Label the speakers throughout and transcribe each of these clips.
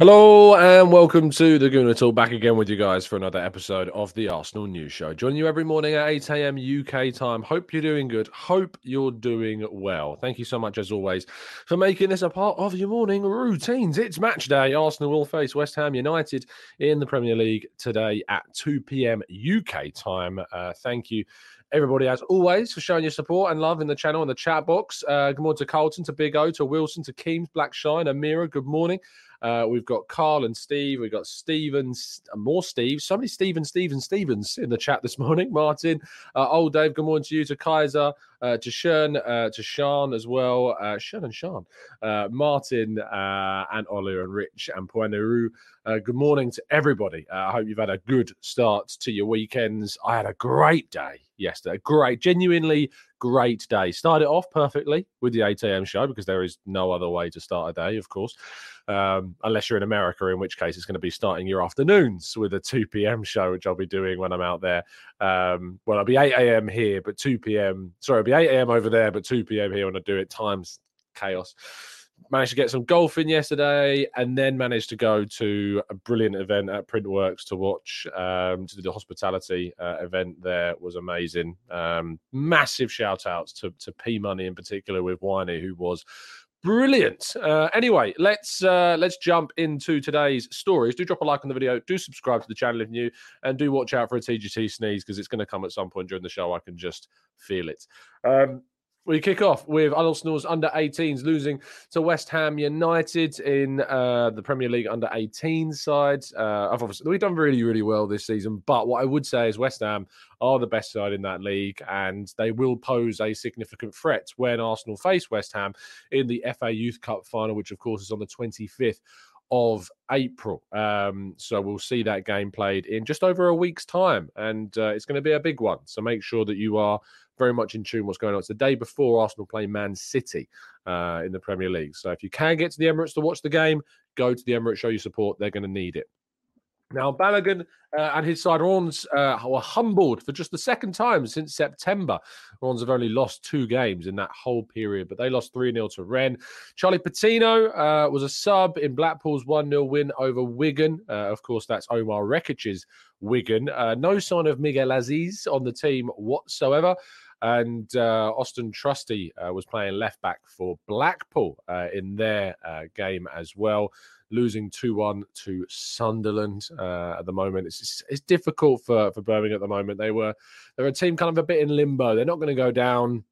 Speaker 1: Hello and welcome to the Gooner Talk. Back again with you guys for another episode of the Arsenal News Show. Joining you every morning at 8 a.m. UK time. Hope you're doing good. Hope you're doing well. Thank you so much, as always, for making this a part of your morning routines. It's match day. Arsenal will face West Ham United in the Premier League today at 2 p.m. UK time. Uh, thank you everybody, as always, for showing your support and love in the channel and the chat box. Uh, good morning to Carlton, to Big O, to Wilson, to Keems, Black Shine, Amira. Good morning. Uh, we've got Carl and Steve. We've got Stevens, uh, more Steve. So many Stevens, Stevens, Stevens in the chat this morning. Martin, uh, old Dave. Good morning to you, to Kaiser, uh, to Shern, uh, to Sean as well. Uh, Shern and Sean, uh, Martin, uh, and Olu and Rich and Pueneru. Uh, good morning to everybody. I hope you've had a good start to your weekends. I had a great day yesterday. Great, genuinely great day. Started off perfectly with the 8 a.m. show because there is no other way to start a day, of course, um, unless you're in America, in which case it's going to be starting your afternoons with a 2 p.m. show, which I'll be doing when I'm out there. Um, well, it'll be 8 a.m. here, but 2 p.m. Sorry, it'll be 8 a.m. over there, but 2 p.m. here when I do it. Times chaos managed to get some golf in yesterday and then managed to go to a brilliant event at printworks to watch um to the hospitality uh, event there was amazing um massive shout outs to to p money in particular with winey who was brilliant. Uh, anyway let's uh let's jump into today's stories. Do drop a like on the video do subscribe to the channel if new and do watch out for a tgt sneeze because it's going to come at some point during the show i can just feel it. Um we kick off with Arsenal's under 18s losing to West Ham United in uh, the Premier League under 18 side. Uh, obviously, we've done really, really well this season. But what I would say is West Ham are the best side in that league, and they will pose a significant threat when Arsenal face West Ham in the FA Youth Cup final, which of course is on the 25th of April. Um, so we'll see that game played in just over a week's time, and uh, it's going to be a big one. So make sure that you are very much in tune what's going on. It's the day before Arsenal play Man City uh, in the Premier League. So if you can get to the Emirates to watch the game, go to the Emirates, show your support. They're going to need it. Now, Balogun uh, and his side, Reims, uh, were humbled for just the second time since September. Reims have only lost two games in that whole period, but they lost 3 0 to Rennes. Charlie Patino uh, was a sub in Blackpool's 1 0 win over Wigan. Uh, of course, that's Omar Rekik's Wigan. Uh, no sign of Miguel Azeez on the team whatsoever. And uh, Auston Trusty uh, was playing left back for Blackpool uh, in their uh, game as well, losing 2 1 to Sunderland uh, at the moment. It's, it's, it's difficult for, for Birmingham at the moment. They were they're a team kind of a bit in limbo. They're not going to go down.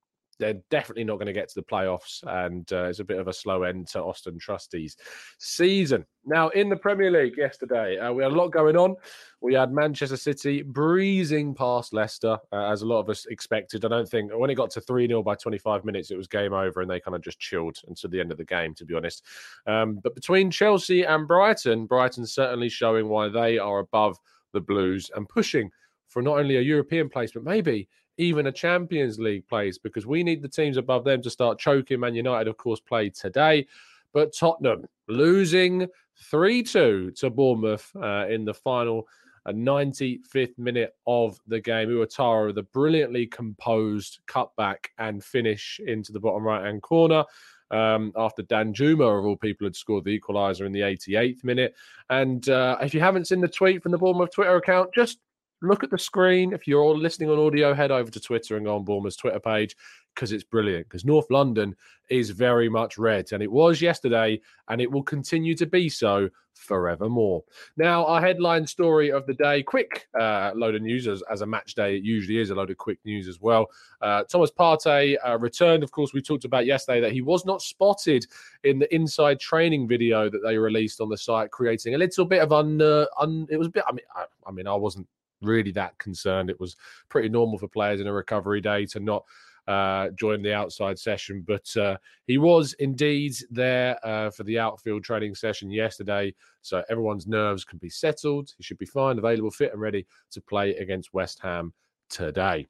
Speaker 1: They're definitely not going to get to the playoffs, and uh, it's a bit of a slow end to Auston Trusty's season. Now, in the Premier League yesterday, uh, we had a lot going on. We had Manchester City breezing past Leicester, uh, as a lot of us expected. I don't think when it got to 3 0 by 25 minutes, it was game over and they kind of just chilled until the end of the game, to be honest. Um, but between Chelsea and Brighton, Brighton certainly showing why they are above the Blues and pushing for not only a European place, but maybe even a Champions League place because we need the teams above them to start choking. Man United, of course, play today. But Tottenham losing 3 2 to Bournemouth uh, in the final a 95th minute of the game. Ouattara with a brilliantly composed cutback and finish into the bottom right hand corner. Um, after Danjuma, of all people, had scored the equaliser in the 88th minute. And uh, if you haven't seen the tweet from the Bournemouth Twitter account, just look at the screen. If you're all listening on audio, head over to Twitter and go on Bournemouth's Twitter page because it's brilliant. Because North London is very much red, and it was yesterday, and it will continue to be so forevermore. Now, our headline story of the day quick uh, load of news as, as, a match day. It usually is a load of quick news as well. Uh, Thomas Partey uh, returned. Of course, we talked about yesterday that he was not spotted in the inside training video that they released on the site, creating a little bit of un. un it was a bit. I mean, I, I mean, I wasn't really that concerned. It was pretty normal for players in a recovery day to not uh, join the outside session. But uh, he was indeed there uh, for the outfield training session yesterday. So everyone's nerves can be settled. He should be fine, available, fit, and ready to play against West Ham today.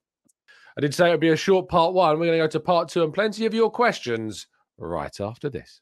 Speaker 1: I did say it would be a short part one. We're going to go to part two and plenty of your questions right after this.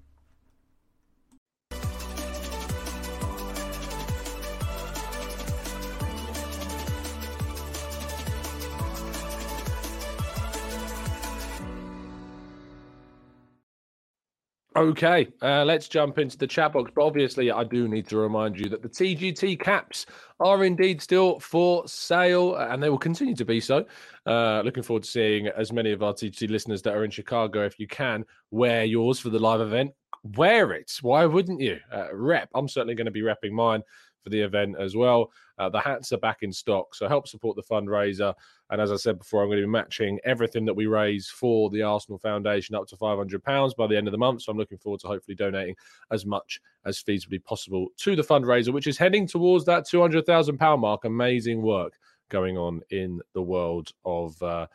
Speaker 1: Okay, uh, let's jump into the chat box. But obviously, I do need to remind you that the TGT caps are indeed still for sale, and they will continue to be so. Uh, looking forward to seeing as many of our TGT listeners that are in Chicago, if you can, wear yours for the live event. Wear it. Why wouldn't you? Uh, rep. I'm certainly going to be repping mine for the event as well. Uh, the hats are back in stock, so help support the fundraiser. And as I said before, I'm going to be matching everything that we raise for the Arsenal Foundation up to £500 by the end of the month. So I'm looking forward to hopefully donating as much as feasibly possible to the fundraiser, which is heading towards that £200,000 mark. Amazing work going on in the world of. Uh,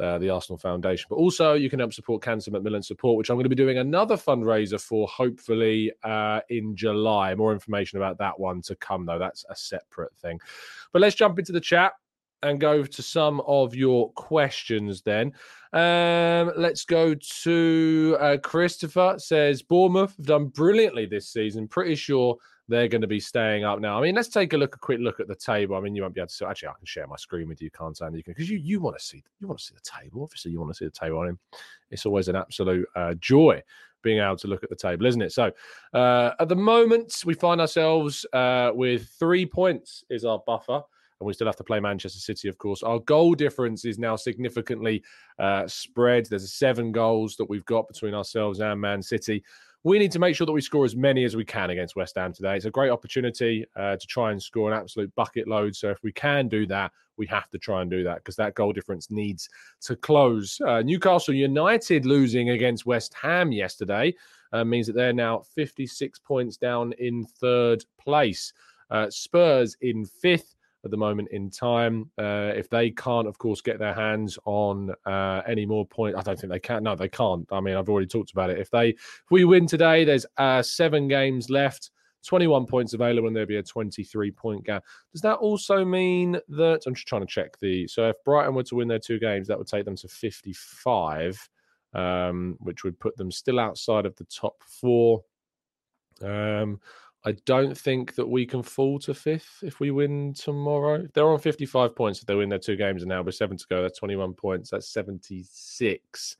Speaker 1: uh, the Arsenal Foundation. But also, you can help support Cancer Macmillan Support, which I'm going to be doing another fundraiser for hopefully uh, in July. More information about that one to come, though. That's a separate thing. But let's jump into the chat and go to some of your questions then. Um, let's go to uh, Christopher says Bournemouth have done brilliantly this season. Pretty sure they're going to be staying up now. I mean, let's take a look, a quick look at the table. I mean, you won't be able to see. Actually, I can share my screen with you, can't I? And you can because you you want to see you want to see the table. Obviously, you want to see the table on him. It's always an absolute uh, joy being able to look at the table, isn't it? So, uh, at the moment, we find ourselves uh, with three points is our buffer and we still have to play Manchester City, of course. Our goal difference is now significantly uh, spread. There's seven goals that we've got between ourselves and Man City. We need to make sure that we score as many as we can against West Ham today. It's a great opportunity uh, to try and score an absolute bucket load. So if we can do that, we have to try and do that because that goal difference needs to close. Uh, Newcastle United losing against West Ham yesterday uh, means that they're now 56 points down in third place. Uh, Spurs in fifth at the moment in time. Uh, if they can't, of course, get their hands on uh, any more points, I don't think they can. No, they can't. I mean, I've already talked about it. If they, if we win today, there's uh, seven games left. 21 points available and there'll be a 23 point gap. Does that also mean that I'm just trying to check the so if Brighton were to win their two games, that would take them to 55, um, which would put them still outside of the top four. Um, I don't think that we can fall to fifth if we win tomorrow. They're on 55 points if they win their two games, and now with seven to go, that's 21 points. That's 76.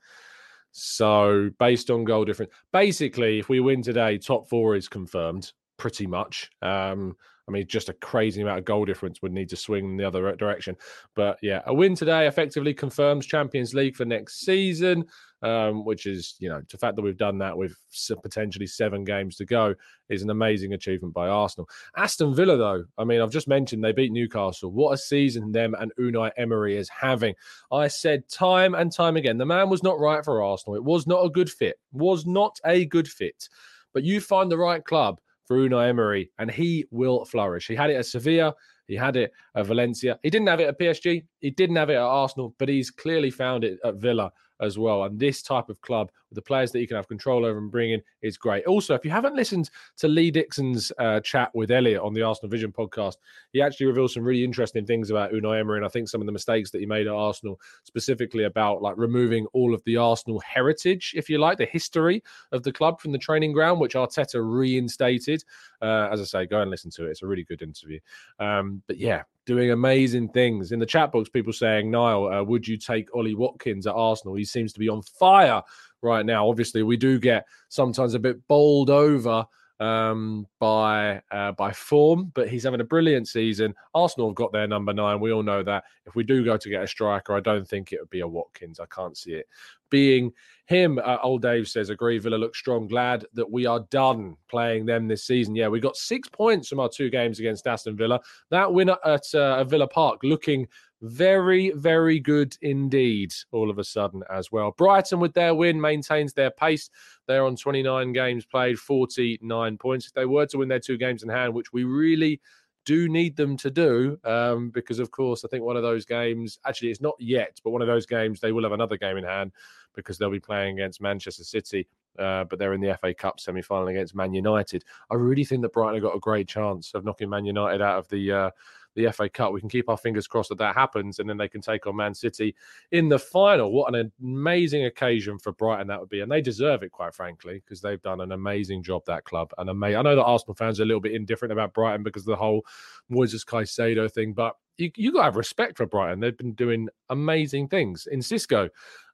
Speaker 1: So, based on goal difference, basically, if we win today, top four is confirmed pretty much. Um, I mean, just a crazy amount of goal difference would need to swing in the other direction. But yeah, a win today effectively confirms Champions League for next season um, which is, you know, the fact that we've done that with potentially seven games to go is an amazing achievement by Arsenal. Aston Villa, though, I mean, I've just mentioned they beat Newcastle. What a season them and Unai Emery is having. I said time and time again, the man was not right for Arsenal. It was not a good fit, was not a good fit. But you find the right club Unai Emery, and he will flourish. He had it at Sevilla. He had it at Valencia. He didn't have it at PSG. He didn't have it at Arsenal, but he's clearly found it at Villa as well. And this type of club the players that you can have control over and bring in is great. Also, if you haven't listened to Lee Dixon's uh, chat with Elliot on the Arsenal Vision podcast, he actually reveals some really interesting things about Unai Emery and I think some of the mistakes that he made at Arsenal, specifically about like removing all of the Arsenal heritage, if you like, the history of the club from the training ground, which Arteta reinstated. Uh, as I say, go and listen to it. It's a really good interview. Um, but yeah, doing amazing things. In the chat box, people saying, Niall, uh, would you take Ollie Watkins at Arsenal? He seems to be on fire right now. Obviously, we do get sometimes a bit bowled over um, by uh, by form, but he's having a brilliant season. Arsenal have got their number nine. We all know that. If we do go to get a striker, I don't think it would be a Watkins. I can't see it being him. Uh, old Dave says, agree. Villa looks strong. Glad that we are done playing them this season. Yeah, we got six points from our two games against Aston Villa. That win at uh, Villa Park looking very, very good indeed, all of a sudden as well. Brighton, with their win, maintains their pace. They're on 29 games played, 49 points. If they were to win their two games in hand, which we really do need them to do, um, because of course, I think one of those games, actually, it's not yet, but one of those games, they will have another game in hand because they'll be playing against Manchester City. Uh, but they're in the FA Cup semi final against Man United. I really think that Brighton have got a great chance of knocking Man United out of the uh, the FA Cup. We can keep our fingers crossed that that happens, and then they can take on Man City in the final. What an amazing occasion for Brighton that would be, and they deserve it, quite frankly, because they've done an amazing job that club. And ama- I know that Arsenal fans are a little bit indifferent about Brighton because of the whole Moises Caicedo thing, but you you got to have respect for Brighton. They've been doing amazing things. Enciso,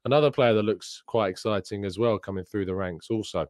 Speaker 1: another player that looks quite exciting as well, coming through the ranks also.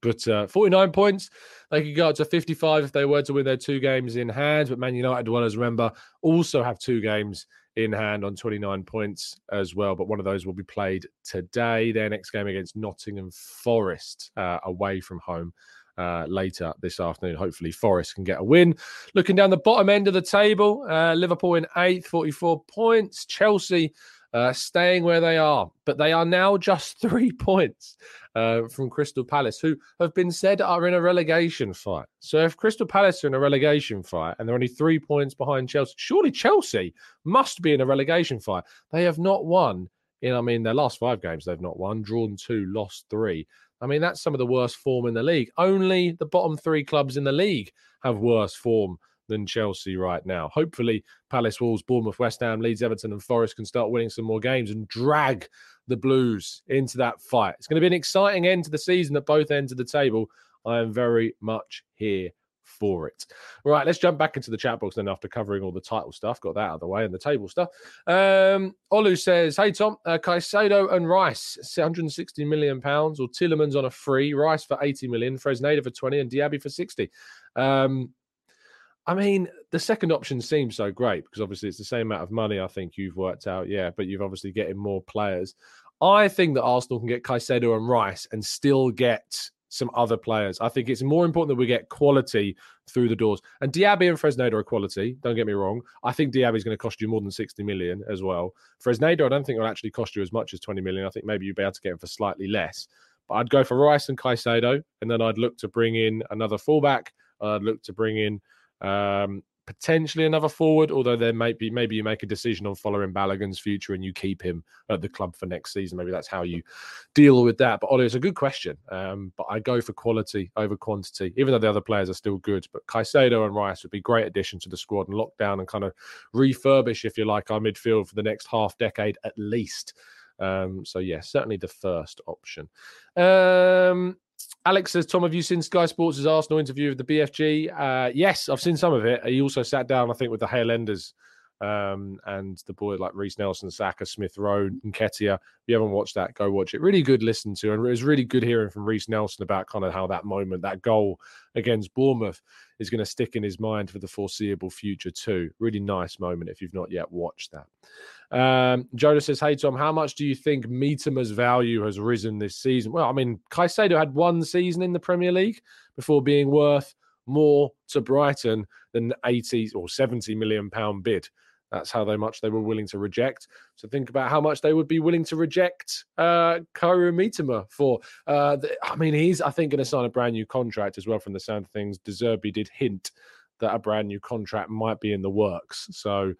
Speaker 1: But uh, 49 points, they could go up to 55 if they were to win their two games in hand. But Man United, well as remember, also have two games in hand on 29 points as well. But one of those will be played today. Their next game against Nottingham Forest uh, away from home. Uh, later this afternoon. Hopefully, Forest can get a win. Looking down the bottom end of the table, uh, Liverpool in eighth, 44 points. Chelsea uh, staying where they are, but they are now just three points uh, from Crystal Palace, who have been said are in a relegation fight. So if Crystal Palace are in a relegation fight and they're only three points behind Chelsea, surely Chelsea must be in a relegation fight. They have not won in, I mean, their last five games, they've not won, drawn two, lost three. I mean, that's some of the worst form in the league. Only the bottom three clubs in the league have worse form than Chelsea right now. Hopefully, Palace, Wolves, Bournemouth, West Ham, Leeds, Everton, and Forest can start winning some more games and drag the Blues into that fight. It's going to be an exciting end to the season at both ends of the table. I am very much here for it. Right, let's jump back into the chat box then after covering all the title stuff. Got that out of the way and the table stuff. Um, Olu says, Hey Tom, uh, Caicedo and Rice, 160 million pounds, or Tielemans on a free, Rice for 80 million, Fresneda for 20, and Diaby for 60. Um, I mean, the second option seems so great because obviously it's the same amount of money. I think you've worked out, yeah, but you've obviously getting more players. I think that Arsenal can get Caicedo and Rice and still get some other players. I think it's more important that we get quality through the doors. And Diaby and Fresneda are quality. Don't get me wrong. I think Diaby is going to cost you more than 60 million as well. Fresneda, I don't think will actually cost you as much as 20 million. I think maybe you'd be able to get him for slightly less. But I'd go for Rice and Caicedo, and then I'd look to bring in another fullback. I'd look to bring in um, potentially another forward, although there might be maybe you make a decision on following Balogun's future and you keep him at the club for next season. Maybe that's how you deal with that. But Ollie, it's a good question. Um, but I go for quality over quantity, even though the other players are still good. But Caicedo and Rice would be great additions to the squad and lock down and kind of refurbish, if you like, our midfield for the next half decade at least. Um, so yeah, certainly the first option. Um, Alex says, Tom, have you seen Sky Sports' Arsenal interview with the BFG? Uh, yes, I've seen some of it. He also sat down, I think, with the Hale Enders Um, and the boy like Reiss Nelson, Saka, Smith Rowe, and Nketiah. If you haven't watched that, go watch it. Really good listen to, and it was really good hearing from Reiss Nelson about kind of how that moment, that goal against Bournemouth, is going to stick in his mind for the foreseeable future too. Really nice moment if you've not yet watched that. Um, Joda says, "Hey Tom, how much do you think Mitoma's value has risen this season?" Well, I mean, Caicedo had one season in the Premier League before being worth more to Brighton than 80 or 70 million pound bid. That's how they much they were willing to reject. So think about how much they would be willing to reject uh Kaoru Mitoma for. Uh, the, I mean, he's I think going to sign a brand new contract as well. From the sound of things, De Zerbi did hint that a brand new contract might be in the works. So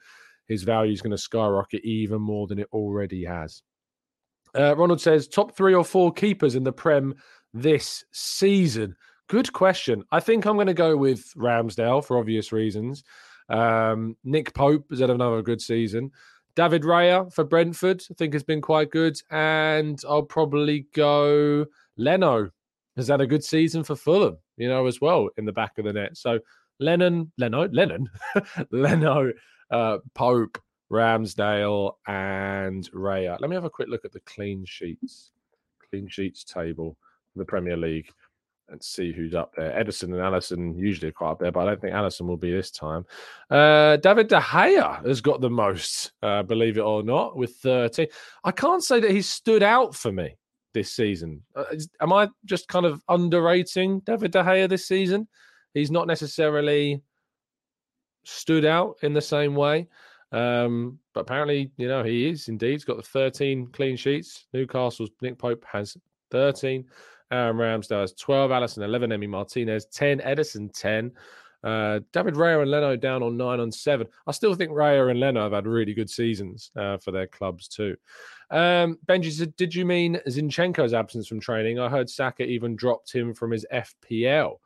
Speaker 1: his value is going to skyrocket even more than it already has. Uh, Ronald says top three or four keepers in the Prem this season. Good question. I think I'm going to go with Ramsdale for obvious reasons. Um, Nick Pope has had another good season. David Raya for Brentford, I think has been quite good. And I'll probably go Leno has had a good season for Fulham, you know, as well in the back of the net. So Lennon, Leno, Lennon, Leno, uh, Pope, Ramsdale, and Raya. Let me have a quick look at the clean sheets, clean sheets table the Premier League and see who's up there. Ederson and Alisson usually are quite up there, but I don't think Alisson will be this time. Uh, David De Gea has got the most, uh, believe it or not, with 30. I can't say that he's stood out for me this season. Uh, am I just kind of underrating David De Gea this season? He's not necessarily stood out in the same way. Um, but apparently, you know, he is indeed. He's got the 13 clean sheets. Newcastle's Nick Pope has 13. Aaron Ramsdale has 12, Alisson 11, Emi Martinez 10, Ederson 10. Uh, David Raya and Leno down on nine on seven. I still think Raya and Leno have had really good seasons uh, for their clubs too. Um, Benji said, Did you mean Zinchenko's absence from training? I heard Saka even dropped him from his FPL.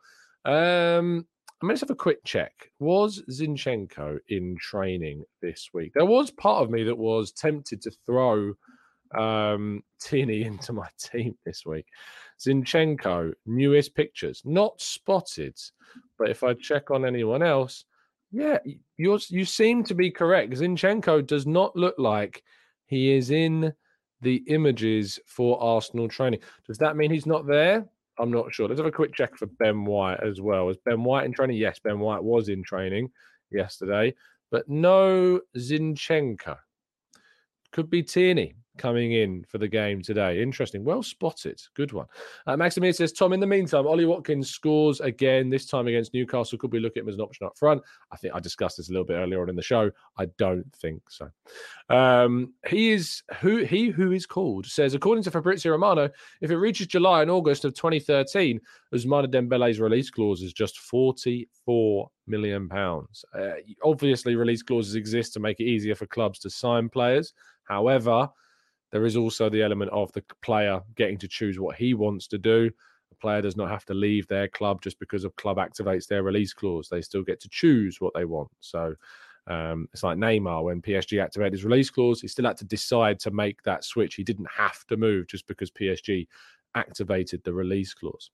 Speaker 1: Um, I mean, let's have a quick check. Was Zinchenko in training this week? There was part of me that was tempted to throw um, into my team this week. Zinchenko, newest pictures, not spotted. But if I check on anyone else, yeah, you you seem to be correct. Zinchenko does not look like he is in the images for Arsenal training. Does that mean he's not there? I'm not sure. Let's have a quick check for Ben White as well. Is Ben White in training? Yes, Ben White was in training yesterday, but no Zinchenko. Could be Tierney coming in for the game today. Interesting. Well spotted. Good one. Uh, Maximilian says, Tom, in the meantime, Ollie Watkins scores again, this time against Newcastle. Could we look at him as an option up front? I think I discussed this a little bit earlier on in the show. I don't think so. Um, he is who he who is called says, according to Fabrizio Romano, if it reaches July and August of 2013, Ousmane Dembele's release clause is just 44 million pounds. Uh, obviously, release clauses exist to make it easier for clubs to sign players. However, there is also the element of the player getting to choose what he wants to do. The player does not have to leave their club just because a club activates their release clause. They still get to choose what they want. So um, it's like Neymar when PSG activated his release clause, he still had to decide to make that switch. He didn't have to move just because PSG activated the release clause.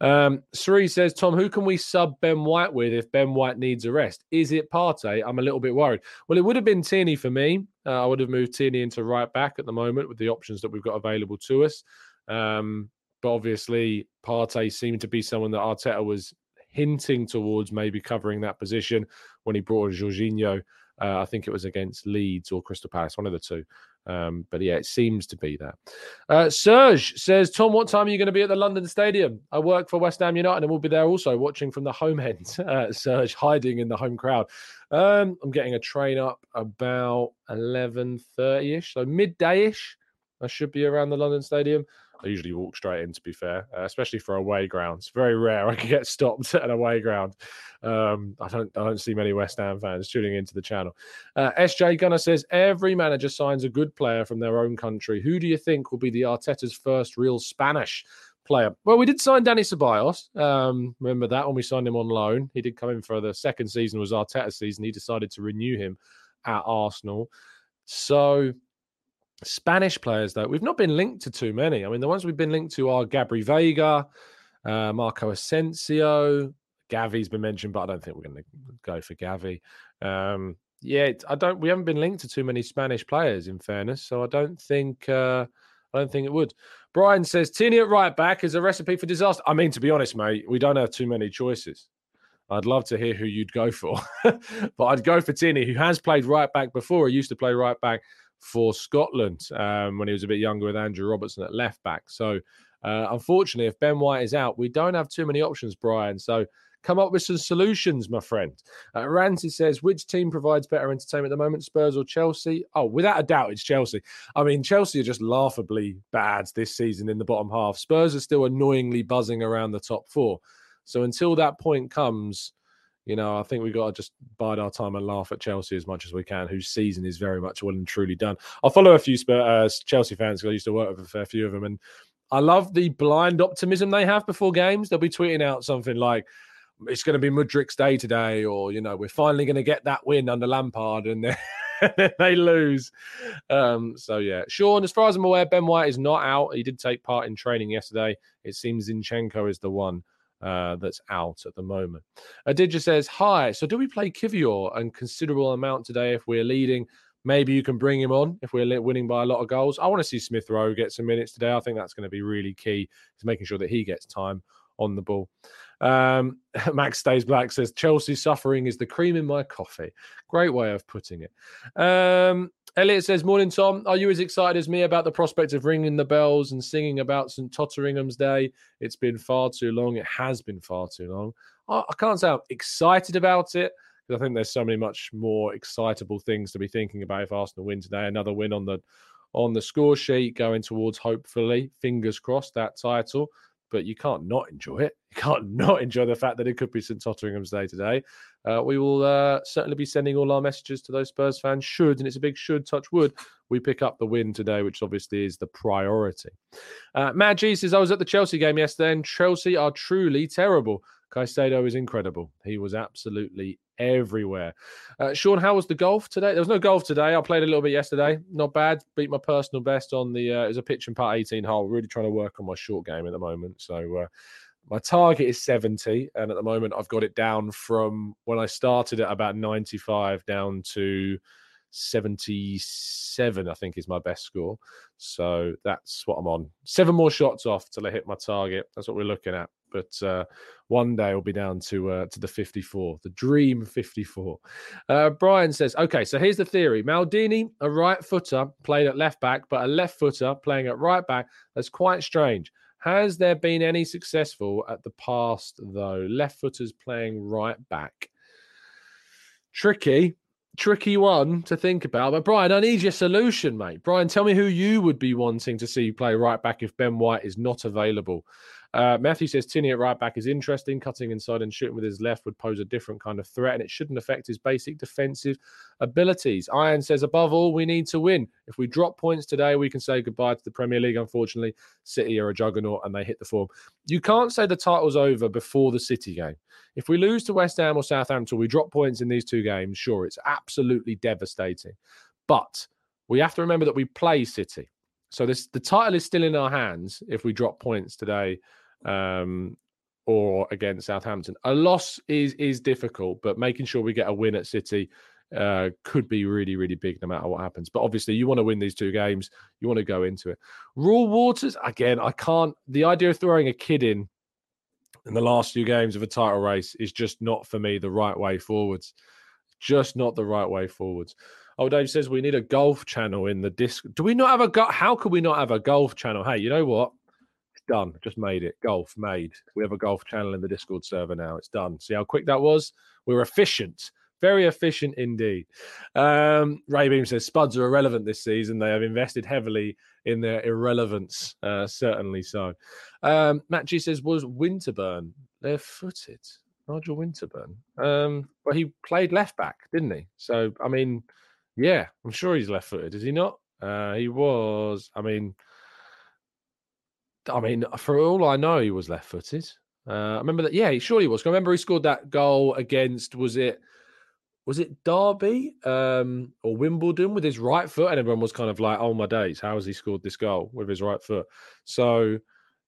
Speaker 1: Um, Sri says, Tom, who can we sub Ben White with if Ben White needs a rest? Is it Partey? I'm a little bit worried. Well, it would have been Tierney for me. Uh, I would have moved Tierney into right back at the moment with the options that we've got available to us. Um, but obviously, Partey seemed to be someone that Arteta was hinting towards maybe covering that position when he brought in Jorginho. Uh, I think it was against Leeds or Crystal Palace, one of the two. Um, but yeah, it seems to be that. Uh, Serge says, Tom, what time are you going to be at the London Stadium? I work for West Ham United and we'll be there also watching from the home end. Uh, Serge hiding in the home crowd. Um, I'm getting a train up about 11.30 ish, so midday ish. I should be around the London Stadium. I usually walk straight in, to be fair, uh, especially for away grounds. Very rare I can get stopped at an away ground. Um, I don't, I don't see many West Ham fans tuning into the channel. Uh, SJ Gunner says every manager signs a good player from their own country. Who do you think will be the Arteta's first real Spanish player? Well, we did sign Dani Ceballos. Um, remember that when we signed him on loan, he did come in for the second season was Arteta's season. He decided to renew him at Arsenal. So Spanish players, though, we've not been linked to too many. I mean, the ones we've been linked to are Gabri Veiga, uh, Marco Asensio. Gavi's been mentioned, but I don't think we're going to go for Gavi. Um, yeah, I don't. We haven't been linked to too many Spanish players, in fairness. So I don't think. Uh, I don't think it would. Brian says Tierney at right back is a recipe for disaster. I mean, to be honest, mate, we don't have too many choices. I'd love to hear who you'd go for, but I'd go for Tierney, who has played right back before. He used to play right back for Scotland um, when he was a bit younger with Andrew Robertson at left back. So, uh, unfortunately, if Ben White is out, we don't have too many options, Brian. So, come up with some solutions, my friend. Uh, says, which team provides better entertainment at the moment, Spurs or Chelsea? Oh, without a doubt, it's Chelsea. I mean, Chelsea are just laughably bad this season in the bottom half. Spurs are still annoyingly buzzing around the top four. So until that point comes, you know, I think we've got to just bide our time and laugh at Chelsea as much as we can, whose season is very much well and truly done. I follow a few uh, Chelsea fans because I used to work with a fair few of them, and I love the blind optimism they have before games. They'll be tweeting out something like, it's going to be Mudryk's day today, or you know, we're finally going to get that win under Lampard, and then they lose. Um, so yeah, Sean, as far as I'm aware, Ben White is not out. He did take part in training yesterday. It seems Zinchenko is the one uh, that's out at the moment. Adidja says, "Hi. So do we play Kiwior and considerable amount today if we're leading?" Maybe you can bring him on if we're winning by a lot of goals. I want to see Smith Rowe get some minutes today. I think that's going to be really key to making sure that he gets time on the ball. Um, Max Stays Black says Chelsea suffering is the cream in my coffee. Great way of putting it. Um, Elliot says, Morning, Tom. Are you as excited as me about the prospect of ringing the bells and singing about St. Totteringham's Day? It's been far too long. It has been far too long. I, can't say I'm excited about it because I think there's so many much more excitable things to be thinking about if Arsenal win today. Another win on the on the score sheet going towards hopefully, fingers crossed, that title but you can't not enjoy it. You can't not enjoy the fact that it could be St Totteringham's Day today. Uh, we will uh, certainly be sending all our messages to those Spurs fans. Should, and it's a big should, touch wood, we pick up the win today, which obviously is the priority. Uh, G says, I was at the Chelsea game yesterday, and Chelsea are truly terrible. Caicedo is incredible. He was absolutely everywhere. Uh, Sean, how was the golf today? There was no golf today. I played a little bit yesterday. Not bad. Beat my personal best on the. Uh, it was a pitch and putt 18 hole. Really trying to work on my short game at the moment. So uh, my target is 70, and at the moment I've got it down from when I started at about 95 down to 77. I think is my best score. So that's what I'm on. Seven more shots off till I hit my target. That's what we're looking at but uh, one day we'll be down to uh, to the 54, the dream 54. Uh, Brian says, okay, so here's the theory: Maldini, a right footer, played at left back, but a left footer playing at right back. That's quite strange. Has there been any successful at the past though? Left footers playing right back. Tricky, tricky one to think about. But Brian, I need your solution, mate. Brian, tell me who you would be wanting to see play right back if Ben White is not available. Uh, Matthew says Tierney at right back is interesting. Cutting inside and shooting with his left would pose a different kind of threat, and it shouldn't affect his basic defensive abilities. Iron says, above all, we need to win. If we drop points today, we can say goodbye to the Premier League. Unfortunately, City are a juggernaut and they hit the form. You can't say the title's over before the City game. If we lose to West Ham or Southampton, we drop points in these two games. Sure, it's absolutely devastating, but we have to remember that we play City. So this the title is still in our hands if we drop points today um, or against Southampton. A loss is is difficult, but making sure we get a win at City uh, could be really, really big no matter what happens. But obviously, you want to win these two games. You want to go into it. Raw Waters, again, I can't. The idea of throwing a kid in in the last few games of a title race is just not for me the right way forwards. Just not the right way forwards. Oh, Dave says we need a golf channel in the disc. Do we not have a go- How could we not have a golf channel? Hey, you know what? Done. Just made it. Golf made. We have a golf channel in the Discord server now. It's done. See how quick that was? We're efficient. Very efficient indeed. Um, Ray Beam says Spuds are irrelevant this season. They have invested heavily in their irrelevance. Uh, certainly so. Um, Matt G says, was Winterburn left footed? Nigel Winterburn. Um, well, he played left back, didn't he? So, I mean, yeah, I'm sure he's left footed, is he not? Uh, he was, I mean, I mean, for all I know, he was left footed. Uh, I remember that. Yeah, he surely was. I remember he scored that goal against. Was it? Was it Derby um, or Wimbledon with his right foot? And everyone was kind of like, "Oh my days, how has he scored this goal with his right foot?" So,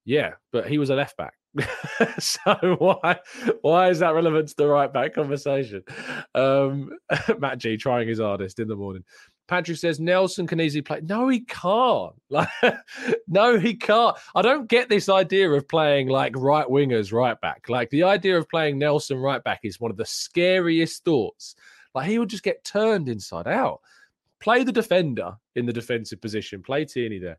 Speaker 1: yeah, but he was a left back. so why why is that relevant to the right back conversation? Um, Matt G trying his hardest in the morning. Patrick says Nelson can easily play. No, he can't. Like, no, he can't. I don't get this idea of playing like right wingers, right back. Like the idea of playing Nelson right back is one of the scariest thoughts. Like he would just get turned inside out. Play the defender in the defensive position. Play Tierney there.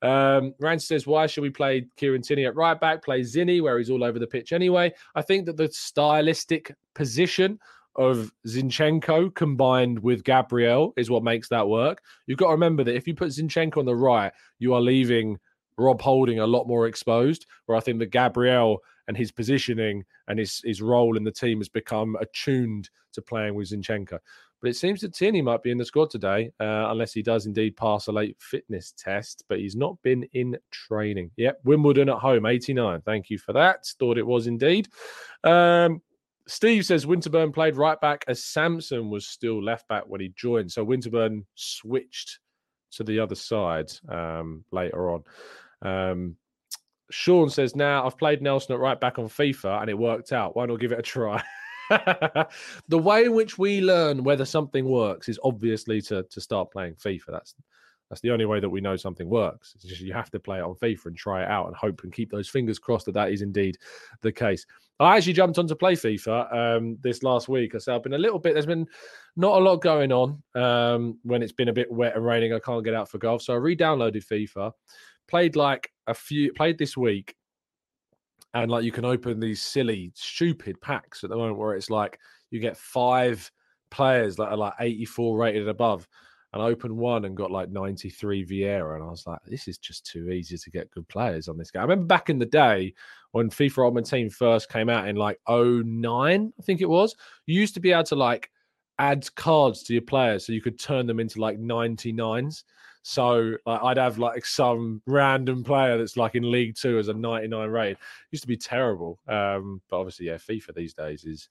Speaker 1: Um, Rand says, why should we play Kieran Tierney at right back? Play Zinni, where he's all over the pitch anyway. I think that the stylistic position of Zinchenko combined with Gabriel is what makes that work. You've got to remember that if you put Zinchenko on the right, you are leaving Rob Holding a lot more exposed. Where I think that Gabriel and his positioning and his his role in the team has become attuned to playing with Zinchenko. But it seems that Tierney might be in the squad today, uh, unless he does indeed pass a late fitness test. But he's not been in training. Yep, Wimbledon at home, 89. Thank you for that. Thought it was indeed. Um, Steve says Winterburn played right back as Sansom was still left back when he joined. So Winterburn switched to the other side um, later on. Um, Sean says, Now I've played Nelson at right back on FIFA and it worked out. Why not give it a try? the way in which we learn whether something works is obviously to to start playing FIFA. That's that's the only way that we know something works. You have to play it on FIFA and try it out and hope and keep those fingers crossed that that is indeed the case. I actually jumped on to play FIFA um, this last week. I said I've been a little bit. There's been not a lot going on um, when it's been a bit wet and raining. I can't get out for golf, so I re-downloaded FIFA. Played like a few. Played this week, and like you can open these silly, stupid packs at the moment where it's like you get five players that are like 84 rated above. And I opened one and got like 93 Vieira, and I was like, this is just too easy to get good players on this game. I remember back in the day when FIFA Ultimate Team first came out in like 09, I think it was, you used to be able to like add cards to your players so you could turn them into like 99s. So like, I'd have like some random player that's like in League Two as a 99 rated. Used to be terrible, um, but obviously, yeah, FIFA these days is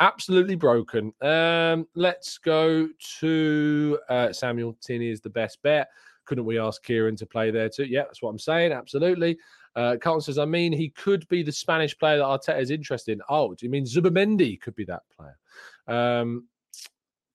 Speaker 1: absolutely broken. Um, let's go to uh, Samuel Tierney is the best bet. Couldn't we ask Kieran to play there too? Yeah, that's what I'm saying. Absolutely. Uh, Carlton says, I mean, he could be the Spanish player that Arteta is interested in. Oh, do you mean Zubimendi could be that player? Um,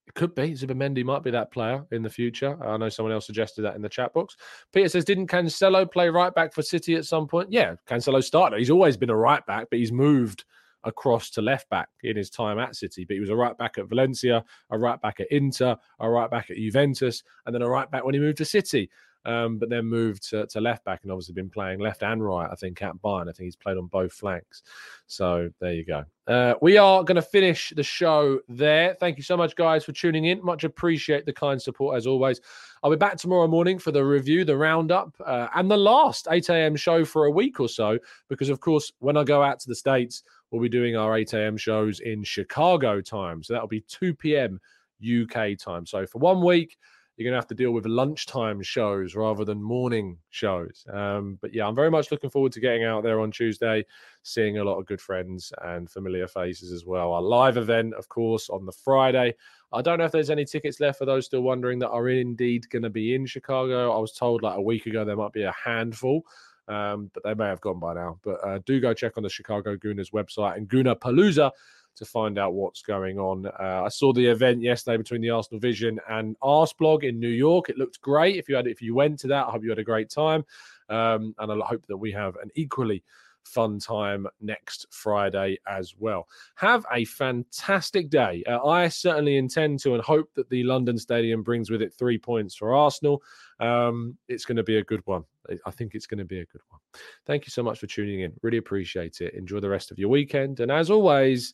Speaker 1: it could be. Zubimendi might be that player in the future. I know someone else suggested that in the chat box. Peter says, didn't Cancelo play right back for City at some point? Yeah, Cancelo started. He's always been a right back, but he's moved across to left back in his time at City. But he was a right back at Valencia, a right back at Inter, a right back at Juventus, and then a right back when he moved to City um, but then moved to, to, left back and obviously been playing left and right, I think, at Bayern. I think he's played on both flanks. So there you go. Uh, we are going to finish the show there. Thank you so much, guys, for tuning in. Much appreciate the kind support as always. I'll be back tomorrow morning for the review, the roundup, uh, and the last 8 a.m. show for a week or so. Because, of course, when I go out to the States, we'll be doing our 8 a.m. shows in Chicago time. So that'll be 2 p.m. UK time. So for one week, you're going to have to deal with lunchtime shows rather than morning shows. Um, but yeah, I'm very much looking forward to getting out there on Tuesday, seeing a lot of good friends and familiar faces as well. Our live event, of course, on the Friday. I don't know if there's any tickets left for those still wondering that are indeed going to be in Chicago. I was told like a week ago there might be a handful. Um, but they may have gone by now. But uh, do go check on the Chicago Gooners website and Gooner Palooza to find out what's going on. Uh, I saw the event yesterday between the Arsenal Vision and Arsblog in New York. It looked great. If you had, if you went to that, I hope you had a great time, um, and I hope that we have an equally fun time next Friday as well. Have a fantastic day. Uh, I certainly intend to and hope that the London Stadium brings with it three points for Arsenal. Um, it's going to be a good one. I think it's going to be a good one. Thank you so much for tuning in. Really appreciate it. Enjoy the rest of your weekend. And as always,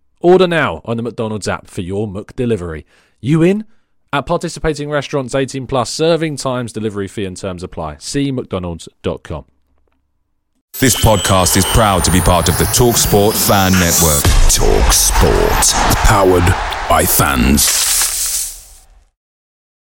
Speaker 2: Order now on the McDonald's app for your Mook delivery. You in? At participating restaurants 18 plus, serving times, delivery fee and terms apply. See McDonald's.com.
Speaker 3: This podcast is proud to be part of the TalkSport Fan Network.
Speaker 4: Talk Sport. Powered by fans.